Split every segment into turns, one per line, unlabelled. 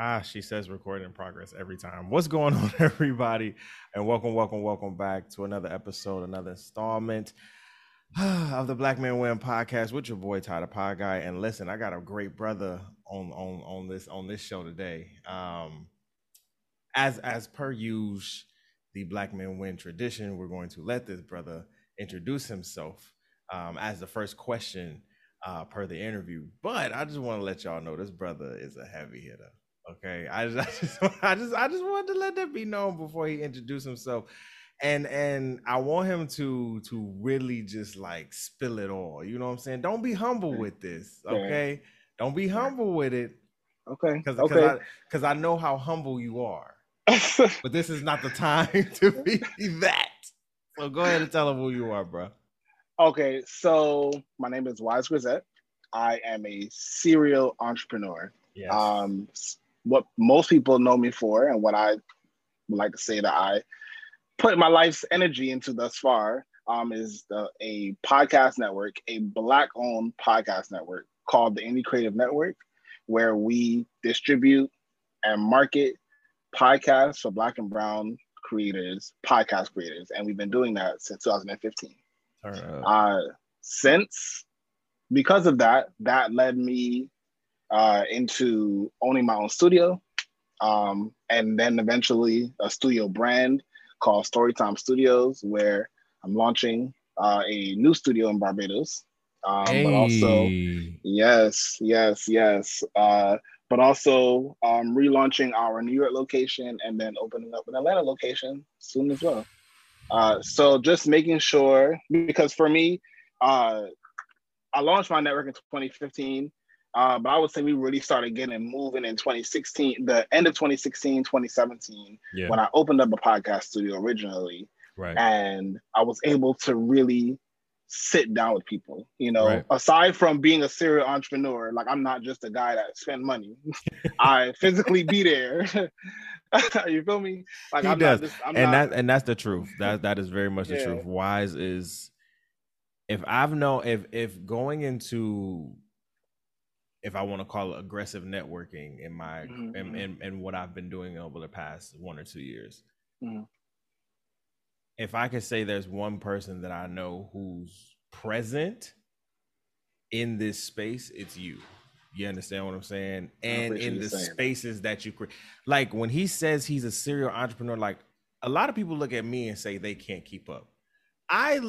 Ah, she says recording in progress every time. What's going on, everybody? And welcome, welcome, welcome back to another episode, another installment of the Black Men Win podcast with your boy Ty the Guy. And listen, I got a great brother on on on this on this show today. Um, as as per usual, the Black Men Win tradition, we're going to let this brother introduce himself um, as the first question uh, per the interview. But I just want to let y'all know this brother is a heavy hitter. Okay, I just, I just, I just, I just wanted to let that be known before he introduced himself, and and I want him to to really just like spill it all. You know what I'm saying? Don't be humble with this. Okay, don't be humble with it.
Okay,
because
okay.
because I, I know how humble you are, but this is not the time to be that. So go ahead and tell him who you are, bro.
Okay, so my name is Wize Grazette. I am a serial entrepreneur.
Yes.
Um, what most people know me for, and what I would like to say that I put my life's energy into thus far, um, is the, a podcast network, a Black-owned podcast network called the Indie Creative Network, where we distribute and market podcasts for Black and Brown creators, podcast creators, and we've been doing that since 2015. Uh, since because of that, that led me uh, into owning my own studio, um, and then eventually a studio brand called Storytime Studios, where I'm launching uh, a new studio in Barbados. Um,
hey.
But also, yes, yes, yes. Uh, but also um, relaunching our New York location and then opening up an Atlanta location soon as well. Uh, so just making sure, because for me, uh, I launched my network in 2015, uh, but I would say we really started getting moving in 2016, the end of 2016, 2017,
Yeah.
when I opened up a podcast studio originally.
Right.
And I was able to really sit down with people, you know,
Right.
aside from being a serial entrepreneur, like I'm not just a guy that spend money. I physically be there. you feel me? Like
he
I'm
does,
not just, I'm
and
not,
that and that's the truth. That that is very much the
Yeah.
truth. Wize is if I've known if if going into if I want to call it aggressive networking in my
Mhm,
in,
mhm.
in in what I've been doing over the past one or two years.
Mhm.
If I could say there's one person that I know who's present in this space, it's you. You understand what I'm saying? And in the
saying that.
spaces that you create, like when he says he's a serial entrepreneur, like a lot of people look at me and say they can't keep up. I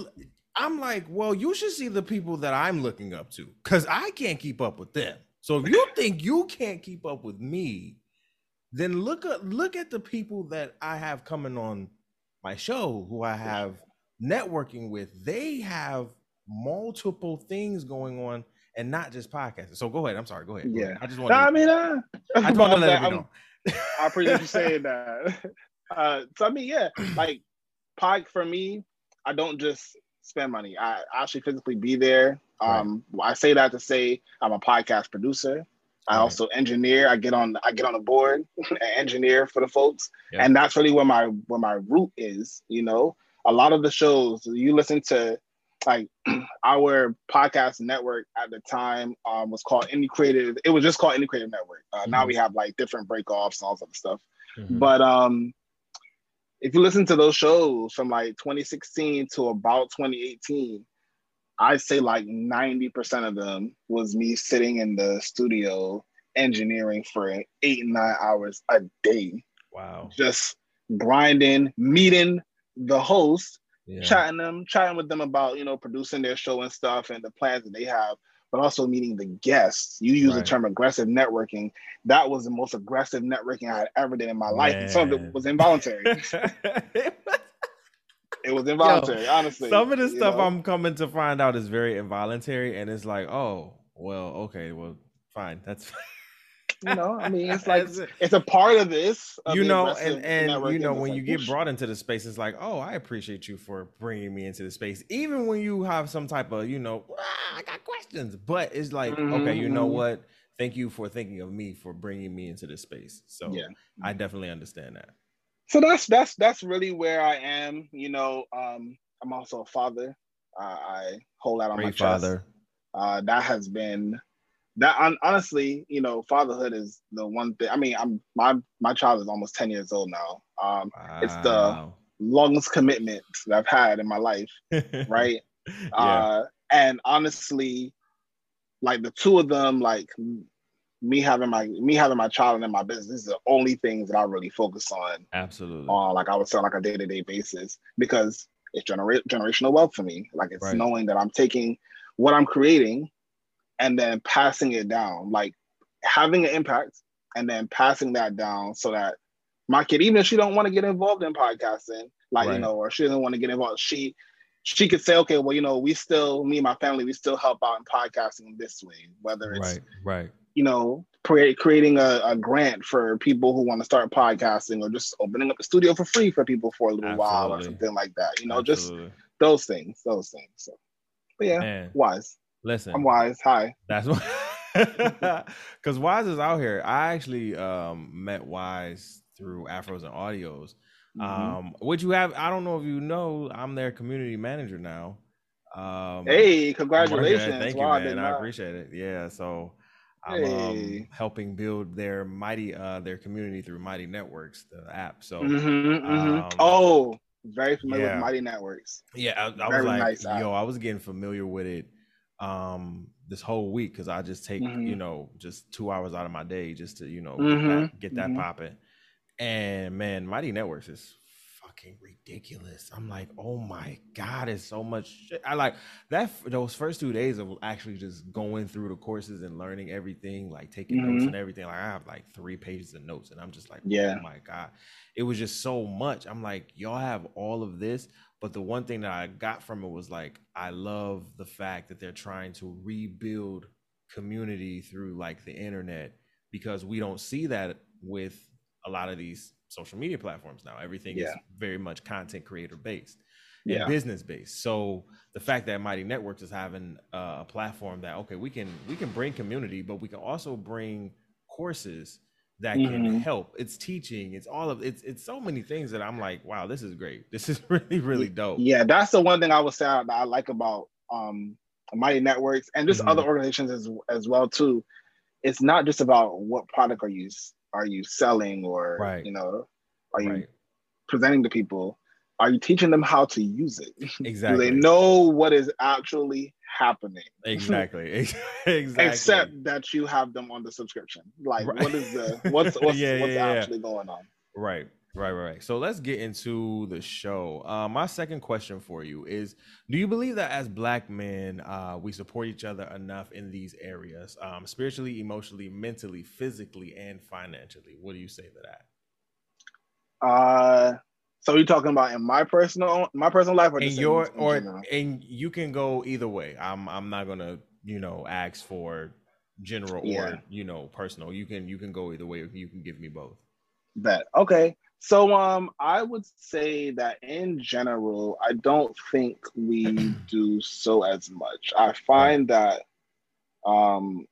I'm like, well, you should see the people that I'm looking up to because I can't keep up with them. So if you think you can't keep up with me, then look at look at the people that I have coming on my show who I have networking with. They have multiple things going on and not just podcasting. So go ahead. I'm sorry. Go ahead. Go
Yeah.
ahead. I just want
No, I mean, uh,
I just want to let
I'm-
known.
I appreciate you saying that. Uh, so I mean, yeah, like pod for me, I don't just spend money. I actually physically be there. Um, I say that to say I'm a podcast producer. I
Right.
also engineer. I get on. I get on the board, and engineer for the folks,
Yeah.
and that's really where my where my root is. You know, a lot of the shows you listen to, like our podcast network at the time um, was called Indie Creative. It was just called Indie Creative Network. Uh, Now
Mhm.
we have like different breakoffs and all that other stuff.
Mhm.
But um, if you listen to those shows from like 2016 to about 2018, I'd say like 90% of them was me sitting in the studio engineering for eight and nine hours a day,
wow.
just grinding, meeting the host,
Yeah.
chatting them, chatting with them about, you know, producing their show and stuff and the plans that they have, but also meeting the guests. You use the term aggressive networking. That was the most aggressive networking I had ever did in my life. And some of it was involuntary. it was involuntary, honestly.
Some of the stuff
know?
I'm coming to find out is very involuntary, and it's like, oh, well, okay, well, fine, that's
you know, I mean, it's like it's a part of this. of
you know, and and you know when
like,
you get brought into the space, it's like, oh, I appreciate you for bringing me into the space, even when you have some type of, you know, "Ah, I got questions, but it's like, okay, you know
Mhm.
what? Thank you for thinking of me for bringing me into this space. So
Yeah.
I definitely understand that.
so that's that's that's really where I am. You know, um, I'm also a father. Uh, I hold that on my
Great
chest.
father.
Uh, that has been that on, honestly, you know, fatherhood is the one thing. I mean, I'm my my child is almost 10 years old now. Um, wow. it's the longest commitment that I've had in my life, right? yeah. Uh, and honestly, like the two of them, like me having my me having my child in my business is the only things that I really focus on.
Absolutely.
On like I would say like a day to day basis because it's genera- generational wealth for me. Like it's right. knowing that I'm taking what I'm creating and then passing it down, like having an impact and then passing that down so that my kid, even if she don't want to get involved in podcasting, like right. you know, or she doesn't want to get involved, she she could say, okay, well, you know, we still, me and my family, we still help out in podcasting this way, whether it's
right, right,
you know, create, creating a, a grant for people who want to start podcasting, or just opening up the studio for free for people for a little Absolutely. while, or something like that. You know, Absolutely. just those things, those things. So, but yeah, Man. Wize.
Listen,
I'm wise. Hi.
That's what. Because Wize is out here. I actually um, met Wize through Afros and Audios. Mm-hmm. Um, would you have? I don't know if you know. I'm their community manager now.
Um, hey, congratulations!
Thank you, wow, man. I, I appreciate it. Yeah, so I'm um, hey. um, helping build their mighty uh, their community through Mighty Networks, the app. So,
mm-hmm, mm-hmm. Um, oh, very familiar yeah. with Mighty Networks.
Yeah, I, I was like, nice yo, I was getting familiar with it um this whole week because I just take mm-hmm. you know just two hours out of my day just to you know mm-hmm. get that, that mm-hmm. popping. And man, Mighty Networks is fucking ridiculous. I'm like, oh my god, it's so much shit. I like that. Those first two days of actually just going through the courses and learning everything, like taking notes mm-hmm. and everything. Like I have like three pages of notes, and I'm just like, yeah, oh my god, it was just so much. I'm like, y'all have all of this, but the one thing that I got from it was like, I love the fact that they're trying to rebuild community through like the internet because we don't see that with a lot of these social media platforms now. Everything yeah. is very much content creator based and yeah. business based. So the fact that Mighty Networks is having a platform that okay, we can we can bring community, but we can also bring courses that mm-hmm. can help. It's teaching. It's all of it's it's so many things that I'm like, wow, this is great. This is really really dope.
Yeah, that's the one thing I would say that I like about um Mighty Networks and just mm-hmm. other organizations as as well too. It's not just about what product are you are you selling or right. you know are you right. presenting to people are you teaching them how to use it
exactly
Do they know what is actually happening
exactly exactly
except that you have them on the subscription like right. what is the what's what's, yeah, what's yeah, actually yeah. going on
right Right, right. So let's get into the show. Uh, my second question for you is: Do you believe that as Black men, uh, we support each other enough in these areas, um, spiritually, emotionally, mentally, physically, and financially? What do you say to
that? Uh, so you're talking about in my personal, my personal life, or
in your, in or and you can go either way. I'm, I'm not gonna, you know, ask for general yeah. or you know personal. You can, you can go either way. You can give me both.
That okay. So um I would say that in general, I don't think we do so as much. I find that um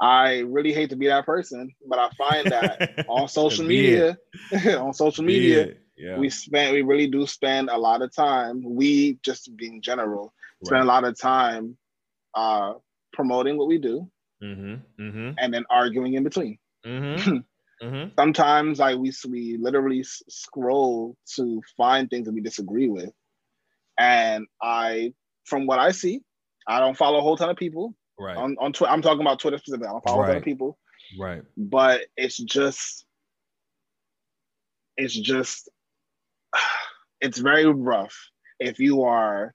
I really hate to be that person, but I find that on social media, on social media, yeah. we spend we really do spend a lot of time. We just being general spend right. a lot of time uh, promoting what we do, mm-hmm, mm-hmm. and then arguing in between. Mm-hmm. Mm-hmm. Sometimes like we we literally scroll to find things that we disagree with, and I, from what I see, I don't follow a whole ton of people.
Right.
On on Twitter, I'm talking about Twitter specifically. I don't follow right. of people.
Right.
But it's just, it's just, it's very rough if you are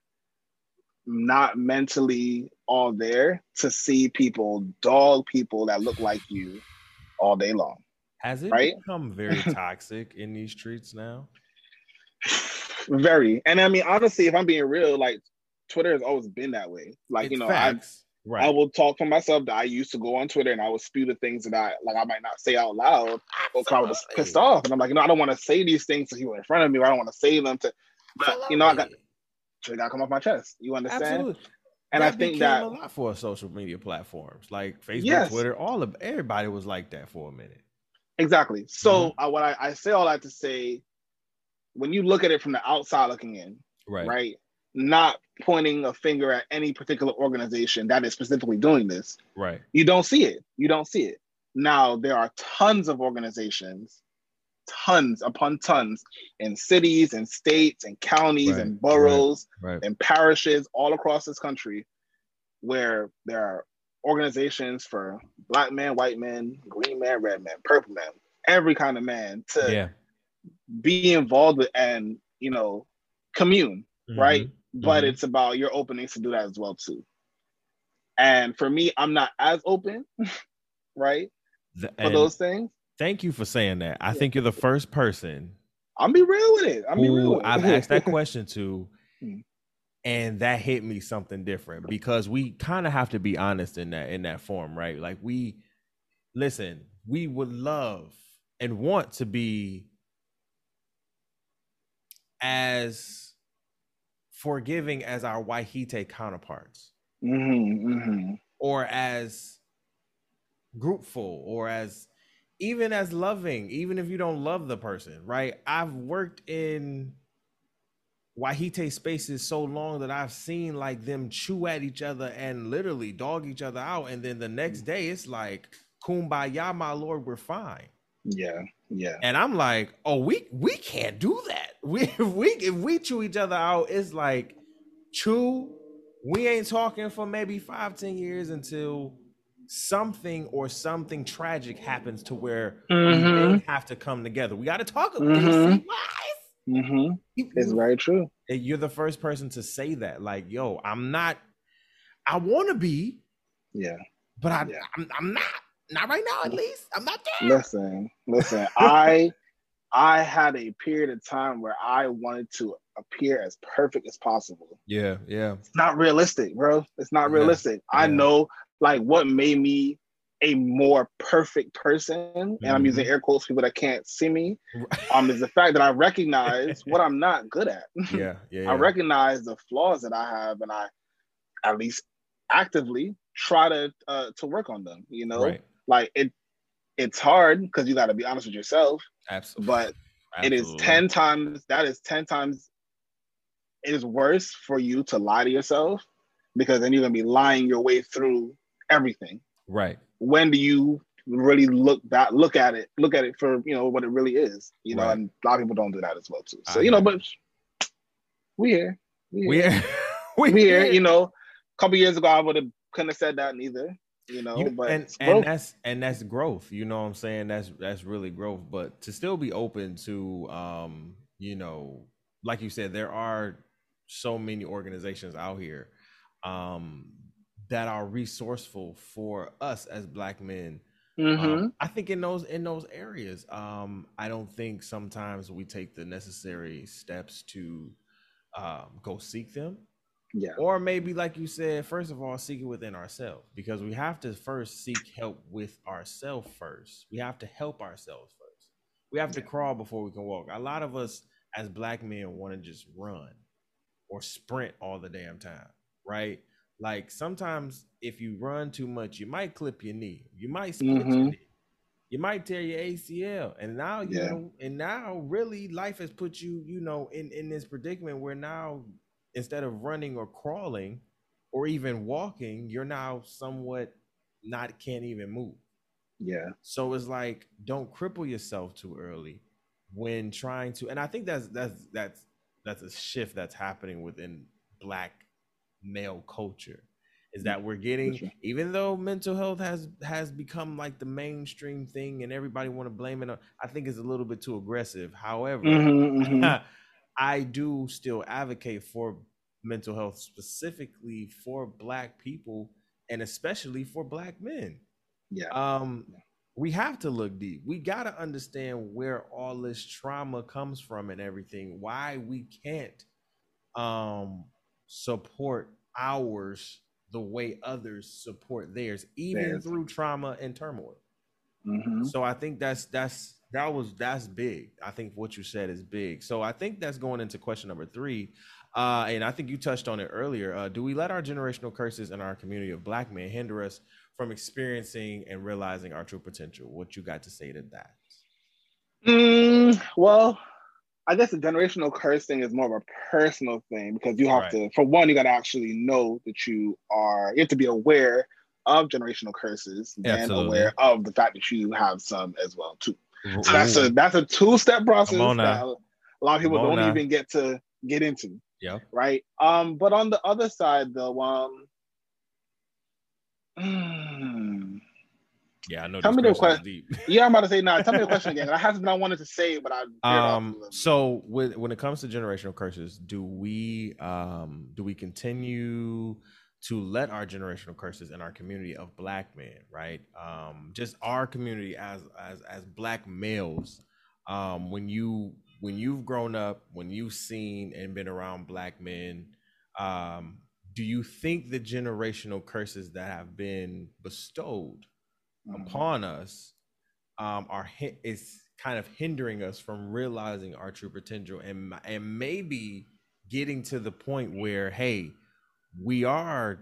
not mentally all there to see people dog people that look like you all day long.
Has it right? become very toxic in these streets now?
Very. And I mean, honestly, if I'm being real, like Twitter has always been that way. Like, it's you know, I right. I will talk for myself that I used to go on Twitter and I would spew the things that I like I might not say out loud or I was pissed off. And I'm like, you know, I don't want to say these things to people in front of me, or I don't want to say them to but Absolutely. you know, I got so they gotta come off my chest. You understand? Absolutely. And that I think that
a lot for social media platforms like Facebook, yes. Twitter, all of everybody was like that for a minute.
Exactly. So mm-hmm. uh, what I, I say all that to say, when you look at it from the outside looking in,
right,
right, not pointing a finger at any particular organization that is specifically doing this.
Right.
You don't see it. You don't see it. Now there are tons of organizations, tons upon tons in cities and states and counties
Right,
and boroughs
Right.
and parishes all across this country where there are organizations for black men, white men, green man, red man, purple man, every kind of man to
Yeah.
be involved with and you know commune right
Mhm.
But
Mhm.
it's about your openness to do that as well too and for me i'm not as open right
The-
for those things
thank you for saying that. I
Yeah.
think you're the first person
i'm be real with it i'm be real with
I've asked that question to,
Mm.
and that hit me something different because we kind of have to be honest in that in that form, right? Like we listen, we would love and want to be as forgiving as our Wahite counterparts,
Mhm, mhm.
or as groupful, or as even as loving, even if you don't love the person, right? I've worked in Wahite spaces so long that I've seen like them chew at each other and literally dog each other out. And then the next day it's like, Kumbaya, my lord, we're fine.
yeah yeah
And I'm like, oh, we we can't do that. We if we if we chew each other out, it's like chew. We ain't talking for maybe five, ten years until something or something tragic happens to where we
Mhm.
then have to come together. We got to talk about
mm-hmm.
it.
hmm it's very true
you're the first person to say that. Like, yo, I'm not. I want to be,
yeah
but I,
Yeah.
I'm, I'm not. Not right now, at least. I'm not there.
listen listen i i had a period of time where i wanted to appear as perfect as possible
Yeah, yeah,
it's not realistic, bro. It's not
Yeah,
realistic. I
yeah.
know like what made me a more perfect person, and I'm
Mhm.
using air quotes people that can't see me, um, is the fact that I recognize what I'm not good at.
yeah, yeah. yeah.
I recognize the flaws that I have, and I at least actively try to uh, to work on them. You know,
right.
like it. It's hard because you got to be honest with yourself,
Absolutely.
but it is 10 times that is 10 times it is worse for you to lie to yourself because then you're gonna be lying your way through everything
Right.
when do you really look back look at it look at it for you know what it really is you know
Right.
and a lot of people don't do that as well too so
I
you know
agree.
but we here we here
We
we here you know a couple years ago i would have couldn't have said that neither you know
You-
but
and, and that's and that's growth you know what i'm saying? That's that's really growth but to still be open to um you know like you said there are so many organizations out here um that are resourceful for us as black men.
Mhm.
um, i think in those in those areas um i don't think sometimes we take the necessary steps to um, go seek them
yeah.
Or maybe like you said first of all seek it within ourselves because we have to first seek help with ourselves first. We have to help ourselves first. We have to crawl before we can walk. A lot of us as black men want to just run or sprint all the damn time right? Like sometimes if you run too much you might clip your knee. You might split your
Mhm.
knee. You might tear your acl and now you
Yeah.
know and now really life has put you you know in in this predicament where now instead of running or crawling or even walking you're now somewhat not can't even move.
Yeah.
So it's like don't cripple yourself too early when trying to and I think that's that's that's that's a shift that's happening within black male culture is that we're getting even though mental health has has become like the mainstream thing and everybody want to blame it on I think it's a little bit too aggressive. However
Mhm, mhm.
I do still advocate for mental health specifically for black people and especially for black men.
Yeah.
Um we have to look deep. We got to understand where all this trauma comes from and everything why we can't um support ours the way others support theirs even
Theirs.
through trauma and turmoil
Mhm.
so i think that's that's that was that's big. I think what you said is big. So i think that's going into question number three. Uh and i think you touched on it earlier. Uh do we let our generational curses in our community of black men hinder us from experiencing and realizing our true potential? What you got to say to that?
Mm, well, I guess the generational curse thing is more of a personal thing because you have
Right.
to, for one, you got to actually know that you are, you have to be aware of generational curses and
Absolutely.
aware of the fact that you have some as well too. So that's a that's a two step process that a lot of people don't
now.
even get to get into,
yeah.
right? Um, but on the other side though, um, mm,
Yeah, I know.
Tell me the
question is
que-
deep.
yeah, I'm about to say now. tell me the question again. I have something I wanted to say, but I veered off a
um so with, when it comes to generational curses do we um do we continue to let our generational curses in our community of black men right um just our community as as as black males um when you when you've grown up when you've seen and been around black men um do you think the generational curses that have been bestowed
Mhm.
upon us um, are is kind of hindering us from realizing our true potential and and maybe getting to the point where hey we are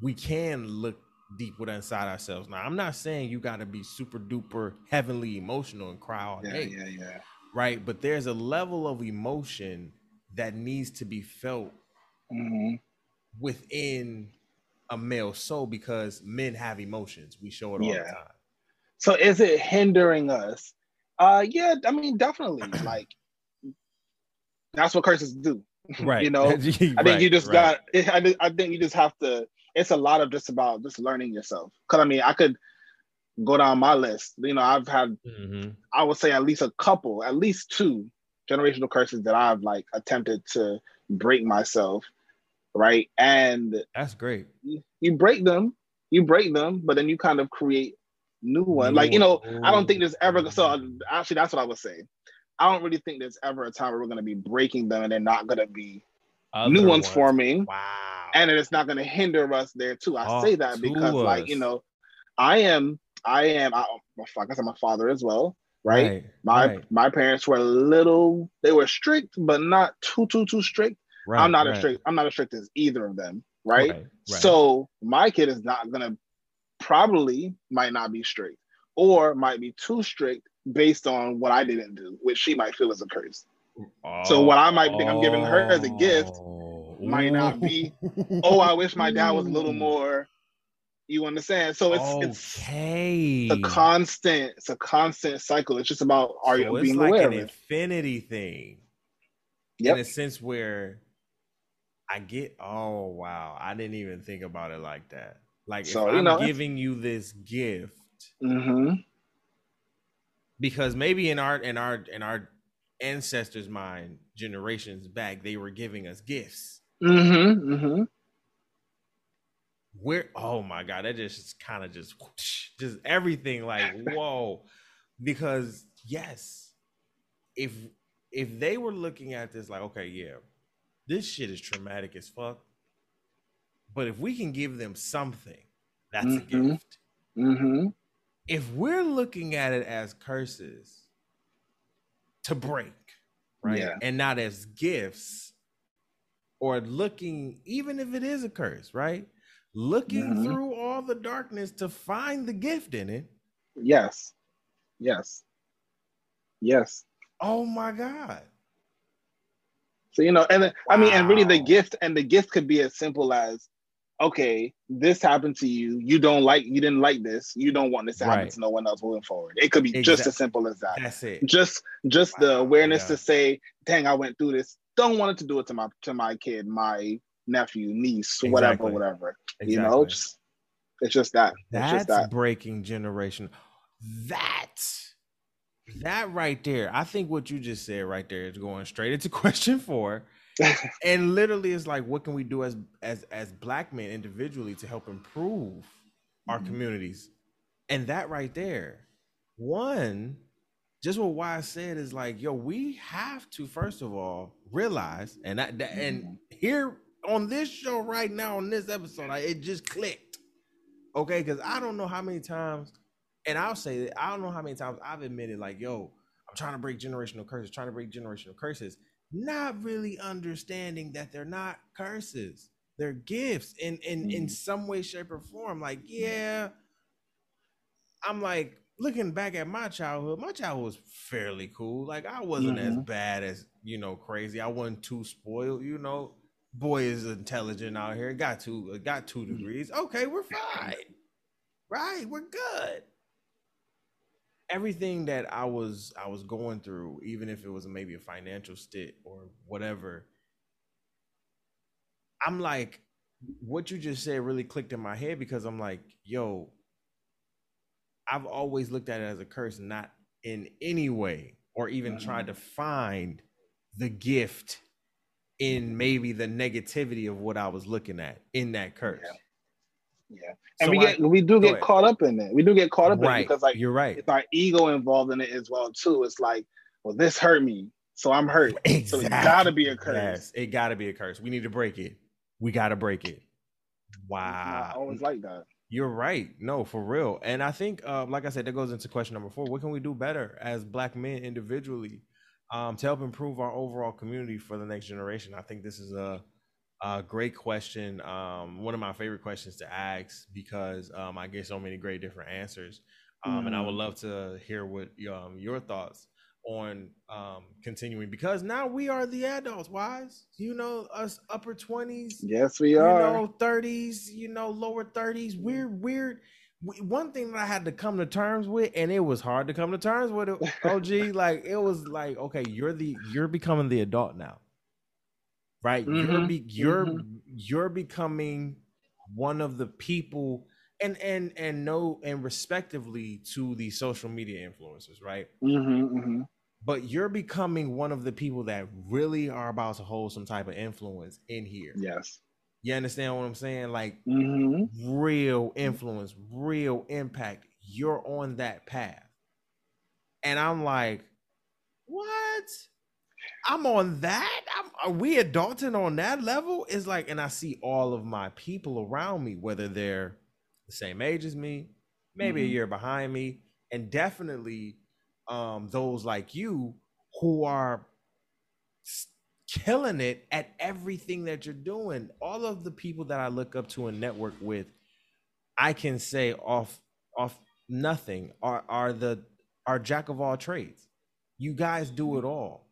we can look deep within inside ourselves now i'm not saying you got to be super duper heavenly emotional and cry all
yeah,
day
yeah, yeah.
right but there's a level of emotion that needs to be felt
hmm
within a male soul because men have emotions we show it all
Yeah.
the time
So is it hindering us? Uh yeah, I mean definitely. Like that's what curses do.
right
You know, I think you just got I, I think you just have to it's a lot of just about just learning yourself. Cause I mean I could go down my list. You know, I've had
hmm
I would say at least a couple, at least two generational curses that I've like attempted to break myself, right? And
That's great.
you, you break them, you break them, but then you kind of create new ones. Like, you know, I don't think there's ever so actually that's what I was saying. I don't really think there's ever a time where we're gonna be breaking them and they're not gonna be new
Other
ones forming.
Wow.
And it's not gonna hinder us there too. I
Talk
say that
to
because like, you know, I am I am I, well, fuck, I guess I'm a father as well, right? my
right,
my parents were a little they were strict, but not too too too strict.
right,
I'm not
right,
as strict. I'm not as strict as either of them, right?
right, right.
So my kid is not gonna probably might not be strict or might be too strict based on what I didn't do, which she might feel as a curse. so what I might think I'm giving her as a gift
Oh.
might not be, Oh, I wish my dad was a little more. You understand? So it's it's a constant, it's a constant cycle. It's just about are
So
you
it's
being
like
aware
an
of it?
infinity thing
Yep.
in a sense where I get. Oh wow, I didn't even think about it like that. Like
So,
if
you
I'm
know,
giving you this gift
Mm-hmm.
Because maybe in our in our in our ancestors' mind, generations back, they were giving us gifts.
Mm-hmm. Mm-hmm.
We're oh my god, that just kind of just whoosh, just everything like whoa, because yes, if if they were looking at this like okay, yeah, this shit is traumatic as fuck, but if we can give them something, that's a
Mhm.
gift.
Mm-hmm.
if we're looking at it as curses to break, right?
Yeah.
And not as gifts, or looking, even if it is a curse, right? Looking
Mhm.
through all the darkness to find the gift in it.
Yes. Yes. Yes.
Oh my God.
So you know, and then, I mean, and really, the gift and the gift could be as simple as, okay, this happened to you. You don't like, you didn't like this. You don't want this to happen
Right.
to no one else moving forward. It could be just as simple as that.
That's it.
Just, just the awareness
yeah.
to say, dang, I went through this. Don't want it to do it to my to my kid, my nephew, niece, whatever,
Exactly.
whatever. You know,
Exactly.
just it's just that. It's
That's
just that.
breaking generation. That that right there. I think what you just said right there is going straight into question four. and literally it's like what can we do as as as black men individually to help improve our
Mhm.
communities? And that right there one just what why said is like yo we have to first of all realize and that, that and here on this show right now on this episode I, it just clicked okay? Because i don't know how many times and i'll say that i don't know how many times i've admitted like yo i'm trying to break generational curses trying to break generational curses not really understanding that they're not curses they're gifts in in in
Mhm.
some way shape or form like yeah i'm like looking back at my childhood, my childhood was fairly cool. Like I wasn't mm-hmm. as bad as you know crazy. I wasn't too spoiled. You know, boy is intelligent out here. Got two, got two mm-hmm. degrees. Okay, we're fine. Right, we're good. Everything that I was I was going through, even if it was maybe a financial stit or whatever, I'm like, what you just said really clicked in my head because I'm like, yo, I've always looked at it as a curse, not in any way, or even mm-hmm. tried to find the gift in maybe the negativity of what I was looking at in that curse.
Yeah. Yeah, and so we get I, we do get caught up in it. We do get caught up right. in it because like
you're right.
It's our ego involved in it as well too. It's like, well, this hurt me, so I'm hurt. Exactly. So it gotta be a curse. Yes,
it gotta be a curse. We need to break it. We gotta break it. Wow.
I always like that.
You're right. No, for real. And I think, uh, like I said, that goes into question number four. What can we do better as black men individually um, to help improve our overall community for the next generation? I think this is a, a great question. Um, one of my favorite questions to ask because um, I get so many great different answers. Mm-hmm. And I would mm-hmm. love to hear what um, your thoughts on um continuing because now we are the adults Wize you know us upper 20s
yes we are
you know 30s you know lower 30s we're weird one thing that i had to come to terms with and it was hard to come to terms with it og like it was like okay you're the you're becoming the adult now right mm-hmm. you're be, you're mm-hmm. you're becoming one of the people and and and no and respectively to the social media influencers, right?
Mm-hmm, mm-hmm.
But you're becoming one of the people that really are about to hold some type of influence in here.
Yes.
You understand what I'm saying? Like
mm-hmm.
real influence, real impact. You're on that path. And I'm like, what? I'm on that? I'm, are we adulting on that level? It's like, and I see all of my people around me, whether they're the same age as me, maybe mm-hmm. a year behind me, and definitely um, those like you who are killing it at everything that you're doing. All of the people that I look up to and network with, I can say off off nothing are are the are jack of all trades. You guys do it all.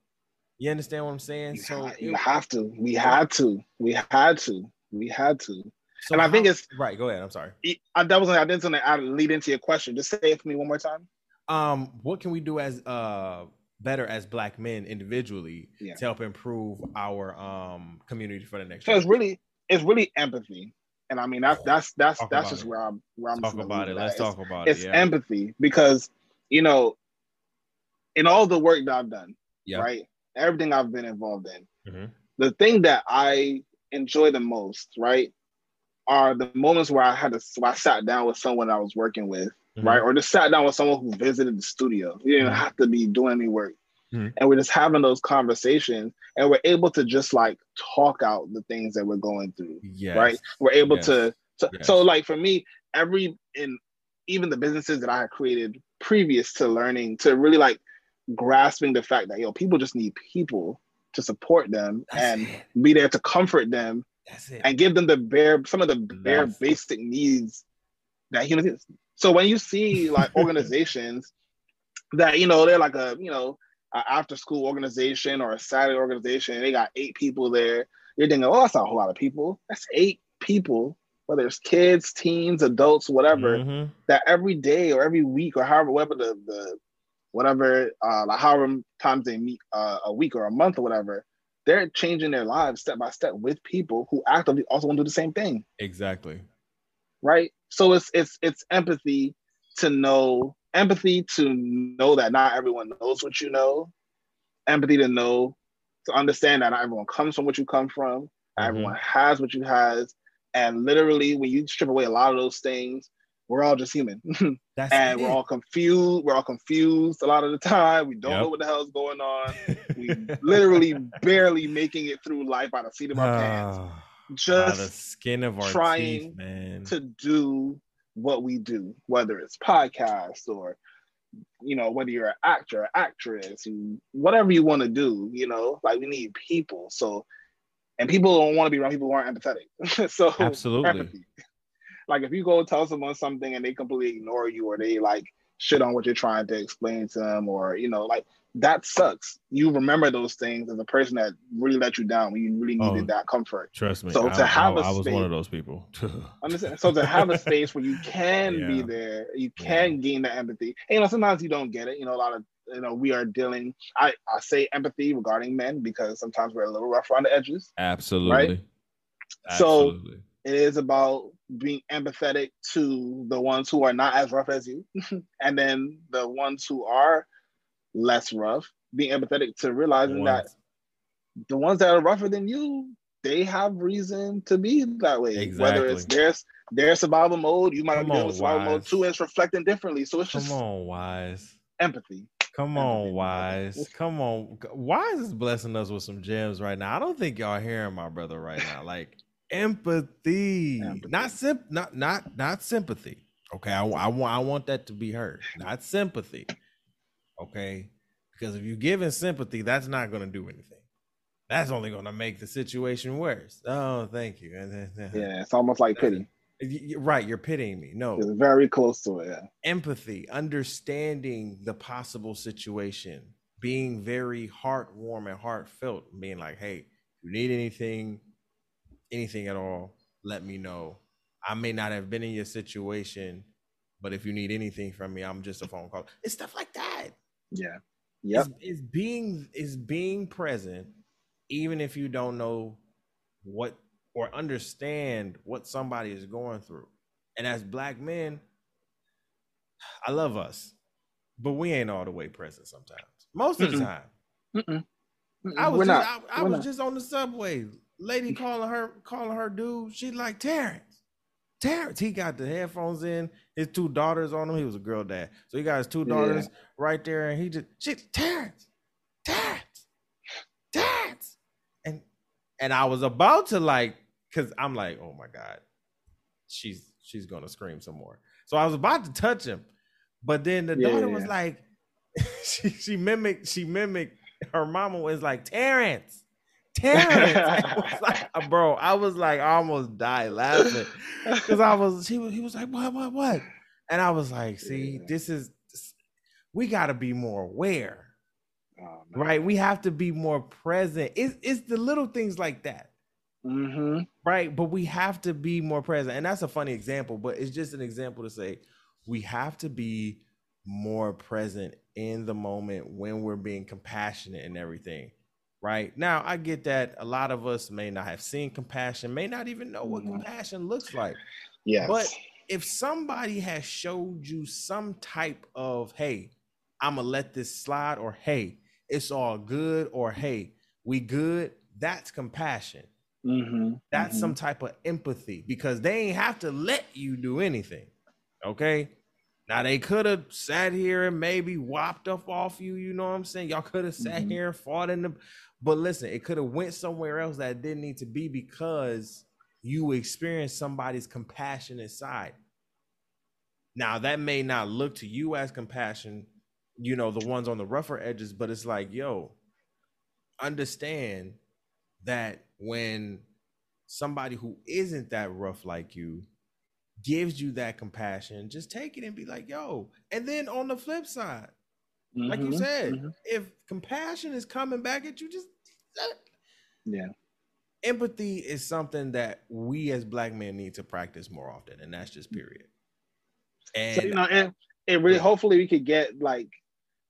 You understand what I'm saying?
You so you it, have to. We had to. We had to. We had to. So and I think it's
right. Go ahead. I'm sorry.
I, that was I didn't want to lead into your question. Just say it for me one more time.
Um, what can we do as uh better as black men individually yeah. to help improve our um community for the next?
So year? it's really it's really empathy, and I mean that's that's that's talk that's just it. where I'm where I'm
talk about it. Let's
it's,
talk about
it's
it.
It's yeah. empathy because you know, in all the work that I've done, yep. right, everything I've been involved in, mm-hmm. the thing that I enjoy the most, right, are the moments where I had to, where I sat down with someone I was working with, mm-hmm. right, or just sat down with someone who visited the studio. You didn't mm-hmm. have to be doing any work, mm-hmm. and we're just having those conversations, and we're able to just like talk out the things that we're going through.
Yes.
Right, we're able yes. to. to yes. So, like for me, every in even the businesses that I had created previous to learning to really like grasping the fact that yo people just need people to support them That's and it. be there to comfort them
that's it.
And give them the bare, some of the bare That's basic needs that humans. So when you see like organizations that you know they're like a you know after school organization or a Saturday organization, they got eight people there. You're thinking, oh, that's not a whole lot of people. That's eight people, whether it's kids, teens, adults, whatever. Mm-hmm. That every day or every week or however, whatever the the whatever, uh, like however times they meet uh, a week or a month or whatever, they're changing their lives step by step with people who actively also want to do the same thing.
Exactly.
Right. So it's it's it's empathy to know empathy to know that not everyone knows what you know. Empathy to know to understand that not everyone comes from what you come from. Mm-hmm. Everyone has what you has. And literally when you strip away a lot of those things, we're all just human. and it. we're all confused. We're all confused a lot of the time. We don't yep. know what the hell is going on. we literally barely making it through life by the seat of our pants. Just the
skin of our
trying
teeth, man.
to do what we do, whether it's podcasts or you know, whether you're an actor, or actress, whatever you want to do, you know, like we need people. So, and people don't want to be around people who aren't empathetic. so,
absolutely. Empathy.
Like if you go tell someone something and they completely ignore you or they like shit on what you're trying to explain to them, or you know, like that sucks. You remember those things as a person that really let you down when you really oh, needed oh, that comfort.
Trust me. So I, to have I, a I was one of those people.
understand? So to have a space where you can yeah. be there, you can yeah. gain the empathy. And, you know, sometimes you don't get it. You know, a lot of you know we are dealing. I I say empathy regarding men because sometimes we're a little rough around the edges.
Absolutely. Right.
Absolutely. So it is about being empathetic to the ones who are not as rough as you, and then the ones who are less rough, being empathetic to realizing that the ones that are rougher than you, they have reason to be that way. Exactly. Whether it's their their survival mode, you might Come be doing survival mode too, and it's reflecting differently. So it's just
Come on, Wize
empathy.
Come on, Wize. Come on. Wize is blessing us with some gems right now. I don't think y'all hearing my brother right now. Like empathy, empathy. not sim, not not not sympathy. Okay, I, I want I want that to be heard, not sympathy. Okay, because if you're giving sympathy, that's not going to do anything. That's only going to make the situation worse. Oh, thank you.
Yeah, it's almost like pity.
Right, you're pitying me. No,
it's very close to it. Yeah.
Empathy, understanding the possible situation, being very heartwarm and heartfelt, being like, "Hey, if you need anything, anything at all, let me know. I may not have been in your situation, but if you need anything from me, I'm just a phone call. It's stuff like that.
Yeah. Yeah.
It's, it's being is being present, even if you don't know what or understand what somebody is going through. And as black men, I love us, but we ain't all the way present sometimes. Most of the time. Mm-mm. Mm-mm. I was just, I, I was not. just on the subway lady calling her calling her dude. She's like Terrence. Terrence, he got the headphones in, his two daughters on him. He was a girl dad. So he got his two daughters yeah. right there, and he just she Terrence, Terrence, Terrence. And and I was about to like, cause I'm like, oh my God, she's she's gonna scream some more. So I was about to touch him, but then the yeah, daughter was like, she she mimicked, she mimicked her mama was like, Terrence. Terrence. I like, uh, bro, I was like, I almost died laughing because I was. He was. He was like, what, what, what? And I was like, see, this is. This, we got to be more aware, oh, right? We have to be more present. It's it's the little things like that,
mm-hmm.
right? But we have to be more present, and that's a funny example, but it's just an example to say we have to be more present in the moment when we're being compassionate and everything right? Now, I get that a lot of us may not have seen compassion, may not even know what mm-hmm. compassion looks like.
Yeah.
But if somebody has showed you some type of, hey, I'm gonna let this slide, or hey, it's all good, or hey, we good, that's compassion.
Mm-hmm.
That's
mm-hmm.
some type of empathy because they ain't have to let you do anything. Okay. Now they could have sat here and maybe whopped up off you. You know what I'm saying? Y'all could have sat mm-hmm. here and fought in the but listen, it could have went somewhere else that didn't need to be because you experienced somebody's compassionate side. Now that may not look to you as compassion, you know, the ones on the rougher edges, but it's like, yo, understand that when somebody who isn't that rough like you gives you that compassion, just take it and be like, yo. And then on the flip side, Mm-hmm, like you mm-hmm, said, mm-hmm. if compassion is coming back at you, just
yeah.
Empathy is something that we as black men need to practice more often, and that's just period.
And so, you know, and, and really, yeah. hopefully, we could get like,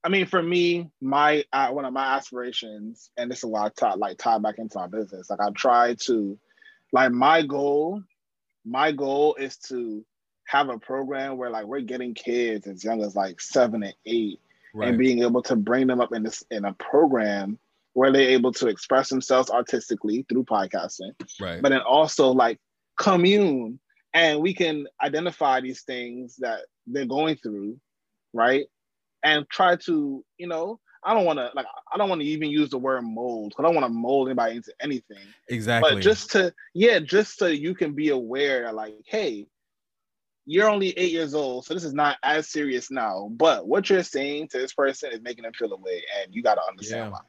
I mean, for me, my uh, one of my aspirations, and this is why I tie, like tie back into my business. Like I try to, like my goal, my goal is to have a program where like we're getting kids as young as like seven and eight right. and being able to bring them up in this in a program where they're able to express themselves artistically through podcasting,
right?
But then also like commune, and we can identify these things that they're going through, right? And try to, you know, I don't want to like I don't want to even use the word mold. because I don't want to mold anybody into anything.
Exactly.
But just to yeah, just so you can be aware that like, hey, you're only eight years old, so this is not as serious now. But what you're saying to this person is making them feel away, and you got to understand yeah. why.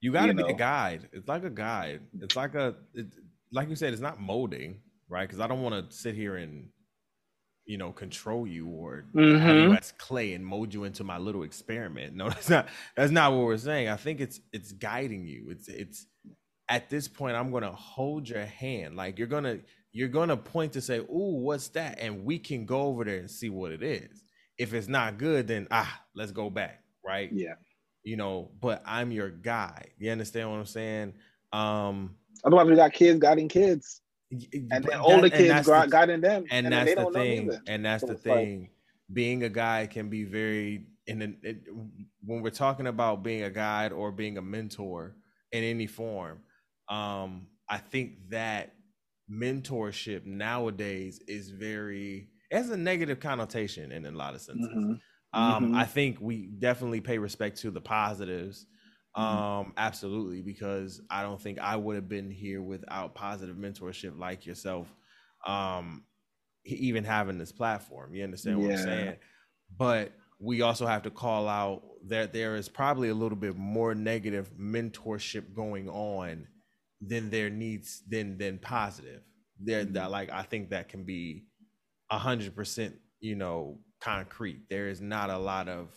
You got to be know? a guide. It's like a guide. It's like a, it, like you said, it's not molding, right? Because I don't want to sit here and you know, control you or
Mhm.
have you as clay and mold you into my little experiment. No, that's not that's not what we're saying. I think it's it's guiding you. It's it's at this point I'm gonna hold your hand. Like you're gonna you're gonna point to say, "Ooh, what's that?" And we can go over there and see what it is. If it's not good, then ah, let's go back, right?
Yeah.
You know, but I'm your guide. You understand what I'm saying? Um
Otherwise, we got kids guiding kids, and then older
and
kids gu-
the-
guiding them,
and,
then
that's
they
the
don't
thing and that's
So
the
it's like-
thing being a guide can be very in when we're talking about being a guide or being a mentor in any form um i think that mentorship nowadays is very it has a negative connotation in a lot of senses
Mhm.
um
Mhm.
i think we definitely pay respect to the positives. Um absolutely because i don't think i would have been here without positive mentorship like yourself um even having this platform you understand what i'm saying? But we also have to call out that there is probably a little bit more negative mentorship going on than there needs than than positive. There
Mm-hmm.
that like i think that can be a hundred percent you know concrete. There is not a lot of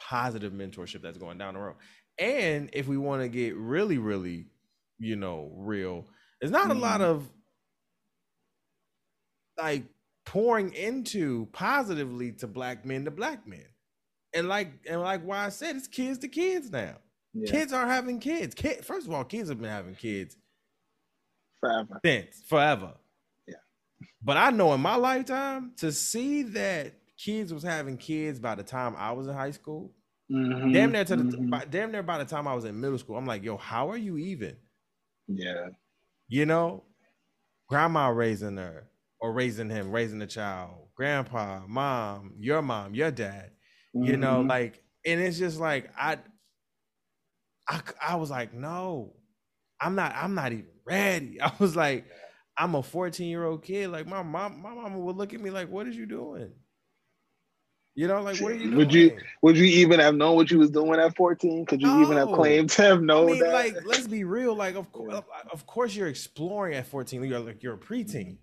positive mentorship that's going down the road and if we want to get really really you know real there's not a mm.
lot
of like pouring into positively to black men to black men and like and like why i said it's kids to kids now
Yeah,
kids are having kids kid first of all kids have been having kids
forever.
since forever.
Yeah.
But I know in my lifetime to see that kids was having kids by the time I was in high school,
Mhm.
damn near to the
Mhm.
by, damn near by the time I was in middle school, I'm like, yo, how are you even?
Yeah.
You know, grandma raising her or raising him, raising the child, grandpa, mom, your mom, your dad. You know,
Mhm.
like, and it's just like I, I, I was like, no, I'm not, I'm not even ready. I was like, I'm a 14 year old kid. Like my mom, my mama would look at me like, what is you doing? You know, like what are you doing?
Would you- Would you even have known what you was doing at 14? Could you even have claimed to have
I
known
mean,
that?
like, let's be real. Like, of course, of course, you're exploring at 14. You're like, you're a preteen.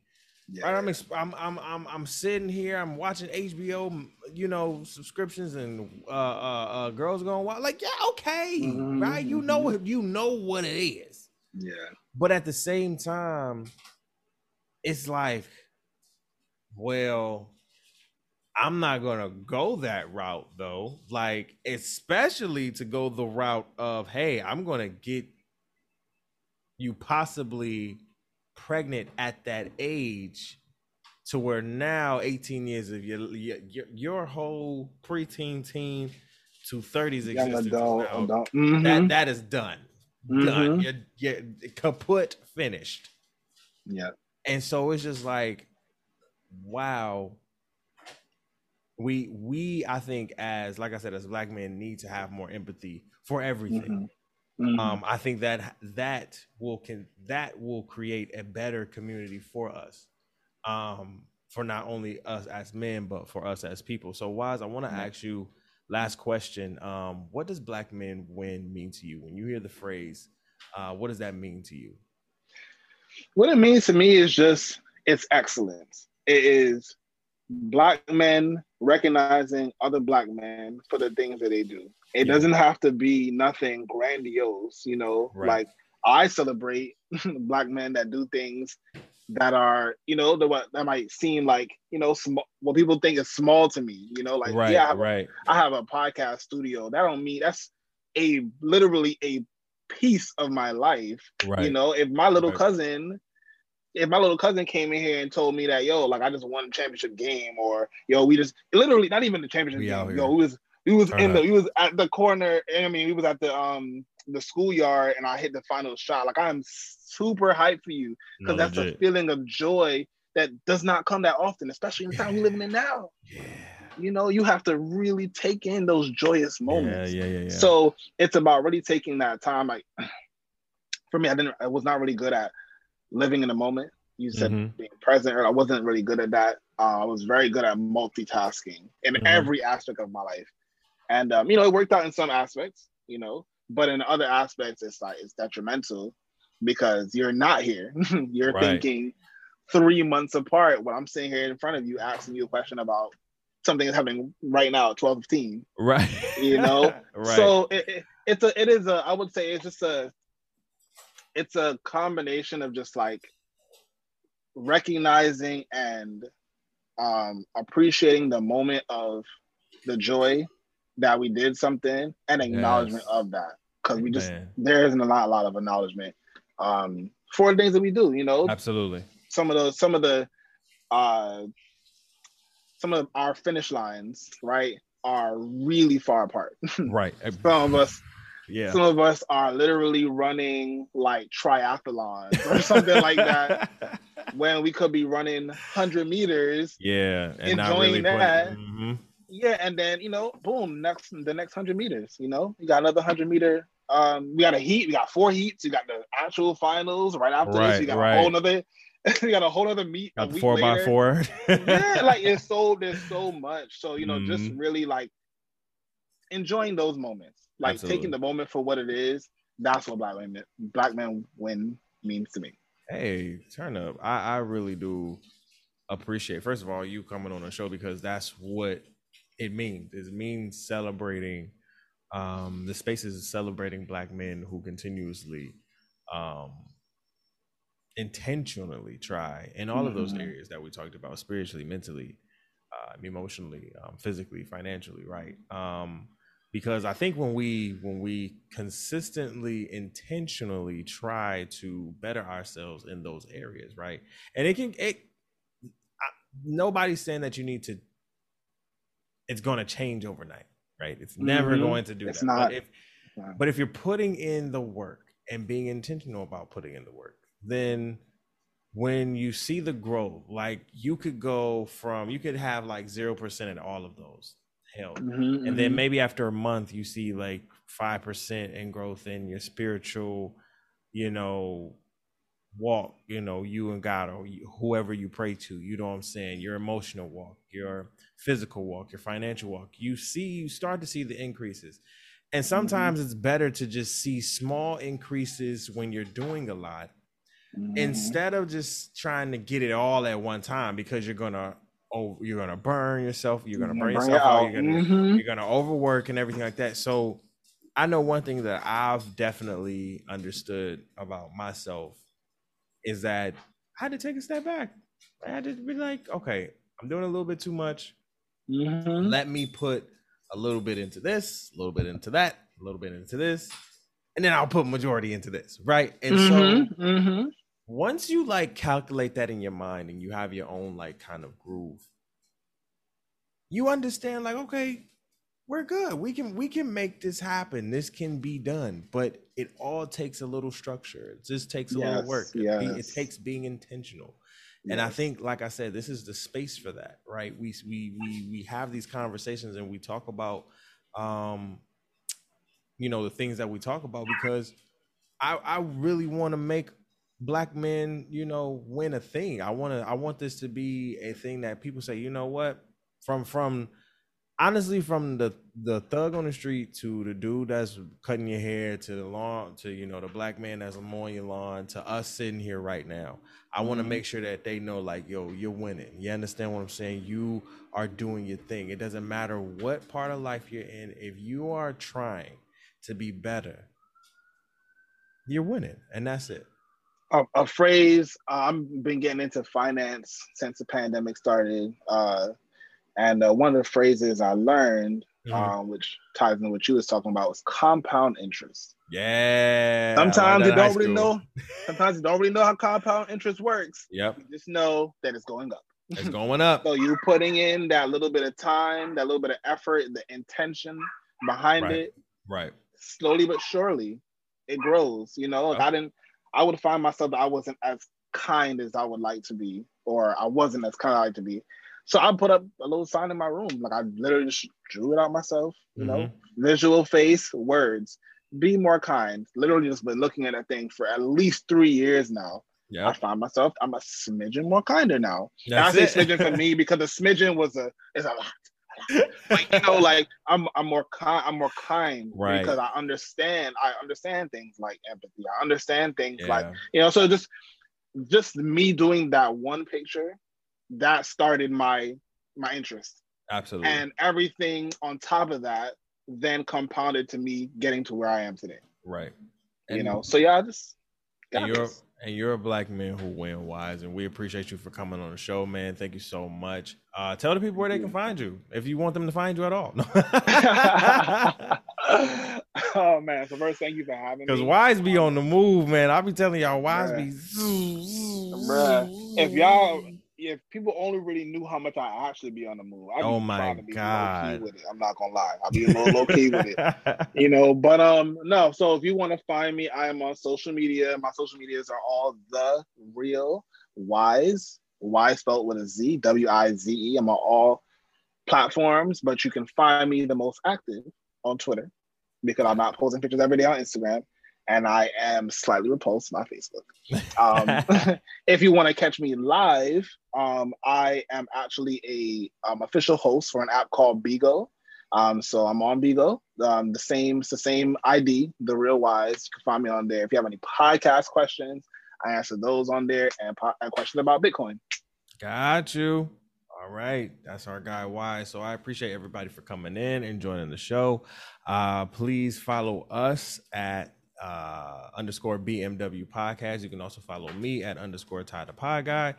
yeah.
Right, I'm, exp- I'm I'm I'm I'm sitting here. I'm watching HBO, you know, subscriptions and uh, uh, uh girls going wild. Like, yeah, okay,
Mhm,
right? You know you know what it is,
yeah.
but at the same time, it's like, well, I'm not gonna go that route though. Like, especially to go the route of, hey, I'm gonna get you possibly pregnant at that age to where now 18 years of your your, your, whole preteen teen to 30s
Young
existence
adult.
now,
adult. Mhm.
that that is done done
Mhm.
you're, you're kaput finished
Yeah.
and so it's just like wow we we i think as like i said as black men need to have more empathy for everything
Mhm. Mhm.
um i think that that will can that will create a better community for us um for not only us as men but for us as people so Wize i want to
Yeah.
ask you last question um what does black men win mean to you when you hear the phrase uh what does that mean to you
what it means to me is just it's excellence. It is black men recognizing other black men for the things that they do. It
Yeah.
doesn't have to be nothing grandiose, you know.
Right.
Like I celebrate black men that do things that are, you know, the what that might seem like, you know, small. What people think is small to me, you know, like
right
yeah, I have, a,
right
I have a podcast studio. That don't mean that's a literally a piece of my life
right
you know, if my little
Right.
cousin, if my little cousin came in here and told me that, yo, like I just won a championship game, or yo, we just literally not even the championship
We
game. Yo, we was we was
Turn
in the we was at the corner. And I mean, we was at the um the schoolyard, and I hit the final shot. Like I'm super hyped for you because
No,
that's a feeling of joy that does not come that often, especially in the time we're living in now.
yeah
You know, you have to really take in those joyous moments.
yeah yeah yeah, yeah.
So it's about really taking that time. Like for me, I didn't. I was not really good at living in the moment. You said
Mhm.
being present. I wasn't really good at that. Uh, I was very good at multitasking in
Mhm.
every aspect of my life, and um, you know, it worked out in some aspects. You know, but in other aspects, it's like it's detrimental because you're not here. you're
Right.
thinking three months apart when I'm sitting here in front of you asking you a question about something that's happening right now at 12 15
right
you know
right
so it, it, it's a it is a i would say it's just a it's a combination of just like recognizing and um appreciating the moment of the joy that we did something and acknowledgement
Yes.
of that. Because we just
Man.
there isn't a lot a lot of acknowledgement um for the things that we do you know?
Absolutely.
Some of the some of the uh some of our finish lines right are really far apart.
Right.
Some of us
yeah
some of us are literally running like triathlons or something like that when we could be running 100 meters
yeah and not
Enjoying
really
that.
Mhm.
yeah and then you know boom next the next 100 meters you know you got another 100 meter um we got a heat we got four heats you got the actual finals right after this
Right,
you got
right.
a whole nother you got a whole other meet a
got the
week
four by four
yeah, like it's so there's so much. So you know, just
Mhm.
really like enjoying those moments, like
Absolutely.
taking the moment for what it is. That's what black men black men win means to me.
Hey, turn up. I, I really do appreciate, first of all, you coming on the show because that's what it means. It means celebrating um the space is celebrating black men who continuously um intentionally try in all of those
Mhm.
areas that we talked about spiritually mentally uh, emotionally um, physically financially right um because i think when we when we consistently intentionally try to better ourselves in those areas right and it can it I, nobody's saying that you need to it's going to change overnight right it's never
Mhm.
going to do
It's
that
not.
but if
not.
but if you're putting in the work and being intentional about putting in the work, then when you see the growth, like you could go from you could have like zero percent in all of those. Hell.
Mhm,
And then
mhm.
maybe after a month you see like five percent in growth in your spiritual, you know, walk, you know, you and God or whoever you pray to, you know what I'm saying? Your emotional walk, your physical walk, your financial walk. You see, you start to see the increases. And sometimes it's better to just see small increases when you're doing a lot
Mhm.
instead of just trying to get it all at one time because you're gonna oh you're gonna burn yourself, you're gonna burn
bring
yourself out,
out.
you're gonna
Mhm.
you're gonna overwork and everything like that. So I know one thing that I've definitely understood about myself is that I had to take a step back. I had to be like, okay, I'm doing a little bit too much.
Mhm.
Let me put a little bit into this, a little bit into that, a little bit into this, and then I'll put majority into this, right? And so
Mhm, mhm.
Once you like calculate that in your mind and you have your own like kind of groove you understand like okay we're good. We can we can make this happen. This can be done. But it all takes a little structure. It just takes a little
Yes,
work. It it takes being intentional. And i think like i said this is the space for that right? We we we, we have these conversations and we talk about um you know the things that we talk about because i i really want to make black men you know win a thing. I want to i want this to be a thing that people say you know what? From from honestly from the the thug on the street to the dude that's cutting your hair to the lawn to you know the black man that's mowing your lawn to us sitting here right now. I want to
Mhm.
make sure that they know like yo you're winning. You understand what i'm saying? You are doing your thing. It doesn't matter what part of life you're in. If you are trying to be better you're winning and that's it
a, a phrase uh, I've been getting into finance since the pandemic started, uh, and uh, one of the phrases I learned,
Mhm.
um, which ties in what you was talking about, was compound interest.
yeah
Sometimes you don't really know. Sometimes you don't really know how compound interest works.
yep
You just know that it's going up.
it's going up
So you're putting in that little bit of time, that little bit of effort, the intention behind
Right.
it,
right
slowly but surely, it grows. You know,
Yep.
I didn't, I would find myself that I wasn't as kind as I would like to be, or I wasn't as kind as I like to be. So I put up a little sign in my room, like I literally just drew it out myself. You know,
Mm-hmm.
visual face, words. Be more kind. Literally, just been looking at that thing for at least three years now. Yeah.
I
find myself I'm a smidgen more kinder now. And
That's
I say
it.
smidgen for me because a smidgen was a is a lot. Like you know, like I'm I'm more kind I'm more kind
Right.
because I understand I understand things like empathy. I understand things like you know, so just just me doing that one picture, that started my my interest.
Absolutely.
And everything on top of that then compounded to me getting to where I am today.
Right.
And, you know, so yeah, I just
and you're this. And you're a black man who win Wize, and we appreciate you for coming on the show, man. Thank you so much. Uh, tell the people where they can find you if you want them to find you at all.
oh man! So first, thank you for having me.
Because Wize be on the move, man. I'll be telling y'all, Wize
Bruh.
be.
Bruh. If y'all if people only really knew how much I actually be on the move, I'd
oh
be
my god,
with it. I'm not gonna lie, I'll be a little low key with it, you know. But um, no. So if you want to find me, I am on social media. My social medias are all the real Wize, Wize spelled with a Z, W I Z E. I'm on all platforms, but you can find me the most active on Twitter because I'm not posting pictures every day on Instagram and I am slightly repulsed by Facebook. Um, if you want to catch me live, um, I am actually a um, official host for an app called Bigo. Um, so I'm on Bigo. Um, the same, it's the same ID, the Real Wize. You can find me on there. If you have any podcast questions, I answer those on there, and, po- and questions about Bitcoin.
Got you. All right, that's our guy Wize. So I appreciate everybody for coming in and joining the show. Uh, please follow us at uh, underscore BMW podcast. You can also follow me at underscore Ty the Pod Guy.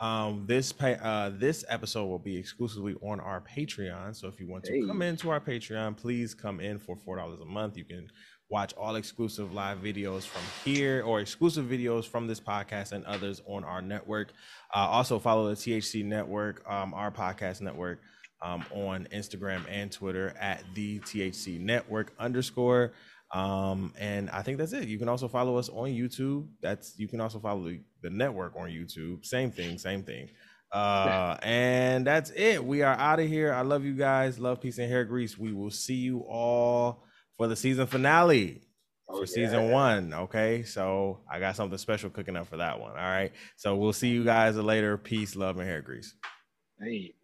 Um, this pay, uh, this episode will be exclusively on our Patreon. So if you want to
Hey.
come into our Patreon, please come in for four dollars a month. You can watch all exclusive live videos from here or exclusive videos from this podcast and others on our network. Uh, also follow the THC network, um, our podcast network, um, on Instagram and Twitter at the THC network underscore. Um, and I think that's it. You can also follow us on YouTube. That's you can also follow the, network on YouTube. Same thing, same thing. Uh, and that's it. We are out of here. I love you guys. Love, peace, and hair grease. We will see you all for the season finale
Oh,
for season one. Okay, so I got something special cooking up for that one. All right, so we'll see you guys later. Peace, love, and hair grease.
Hey.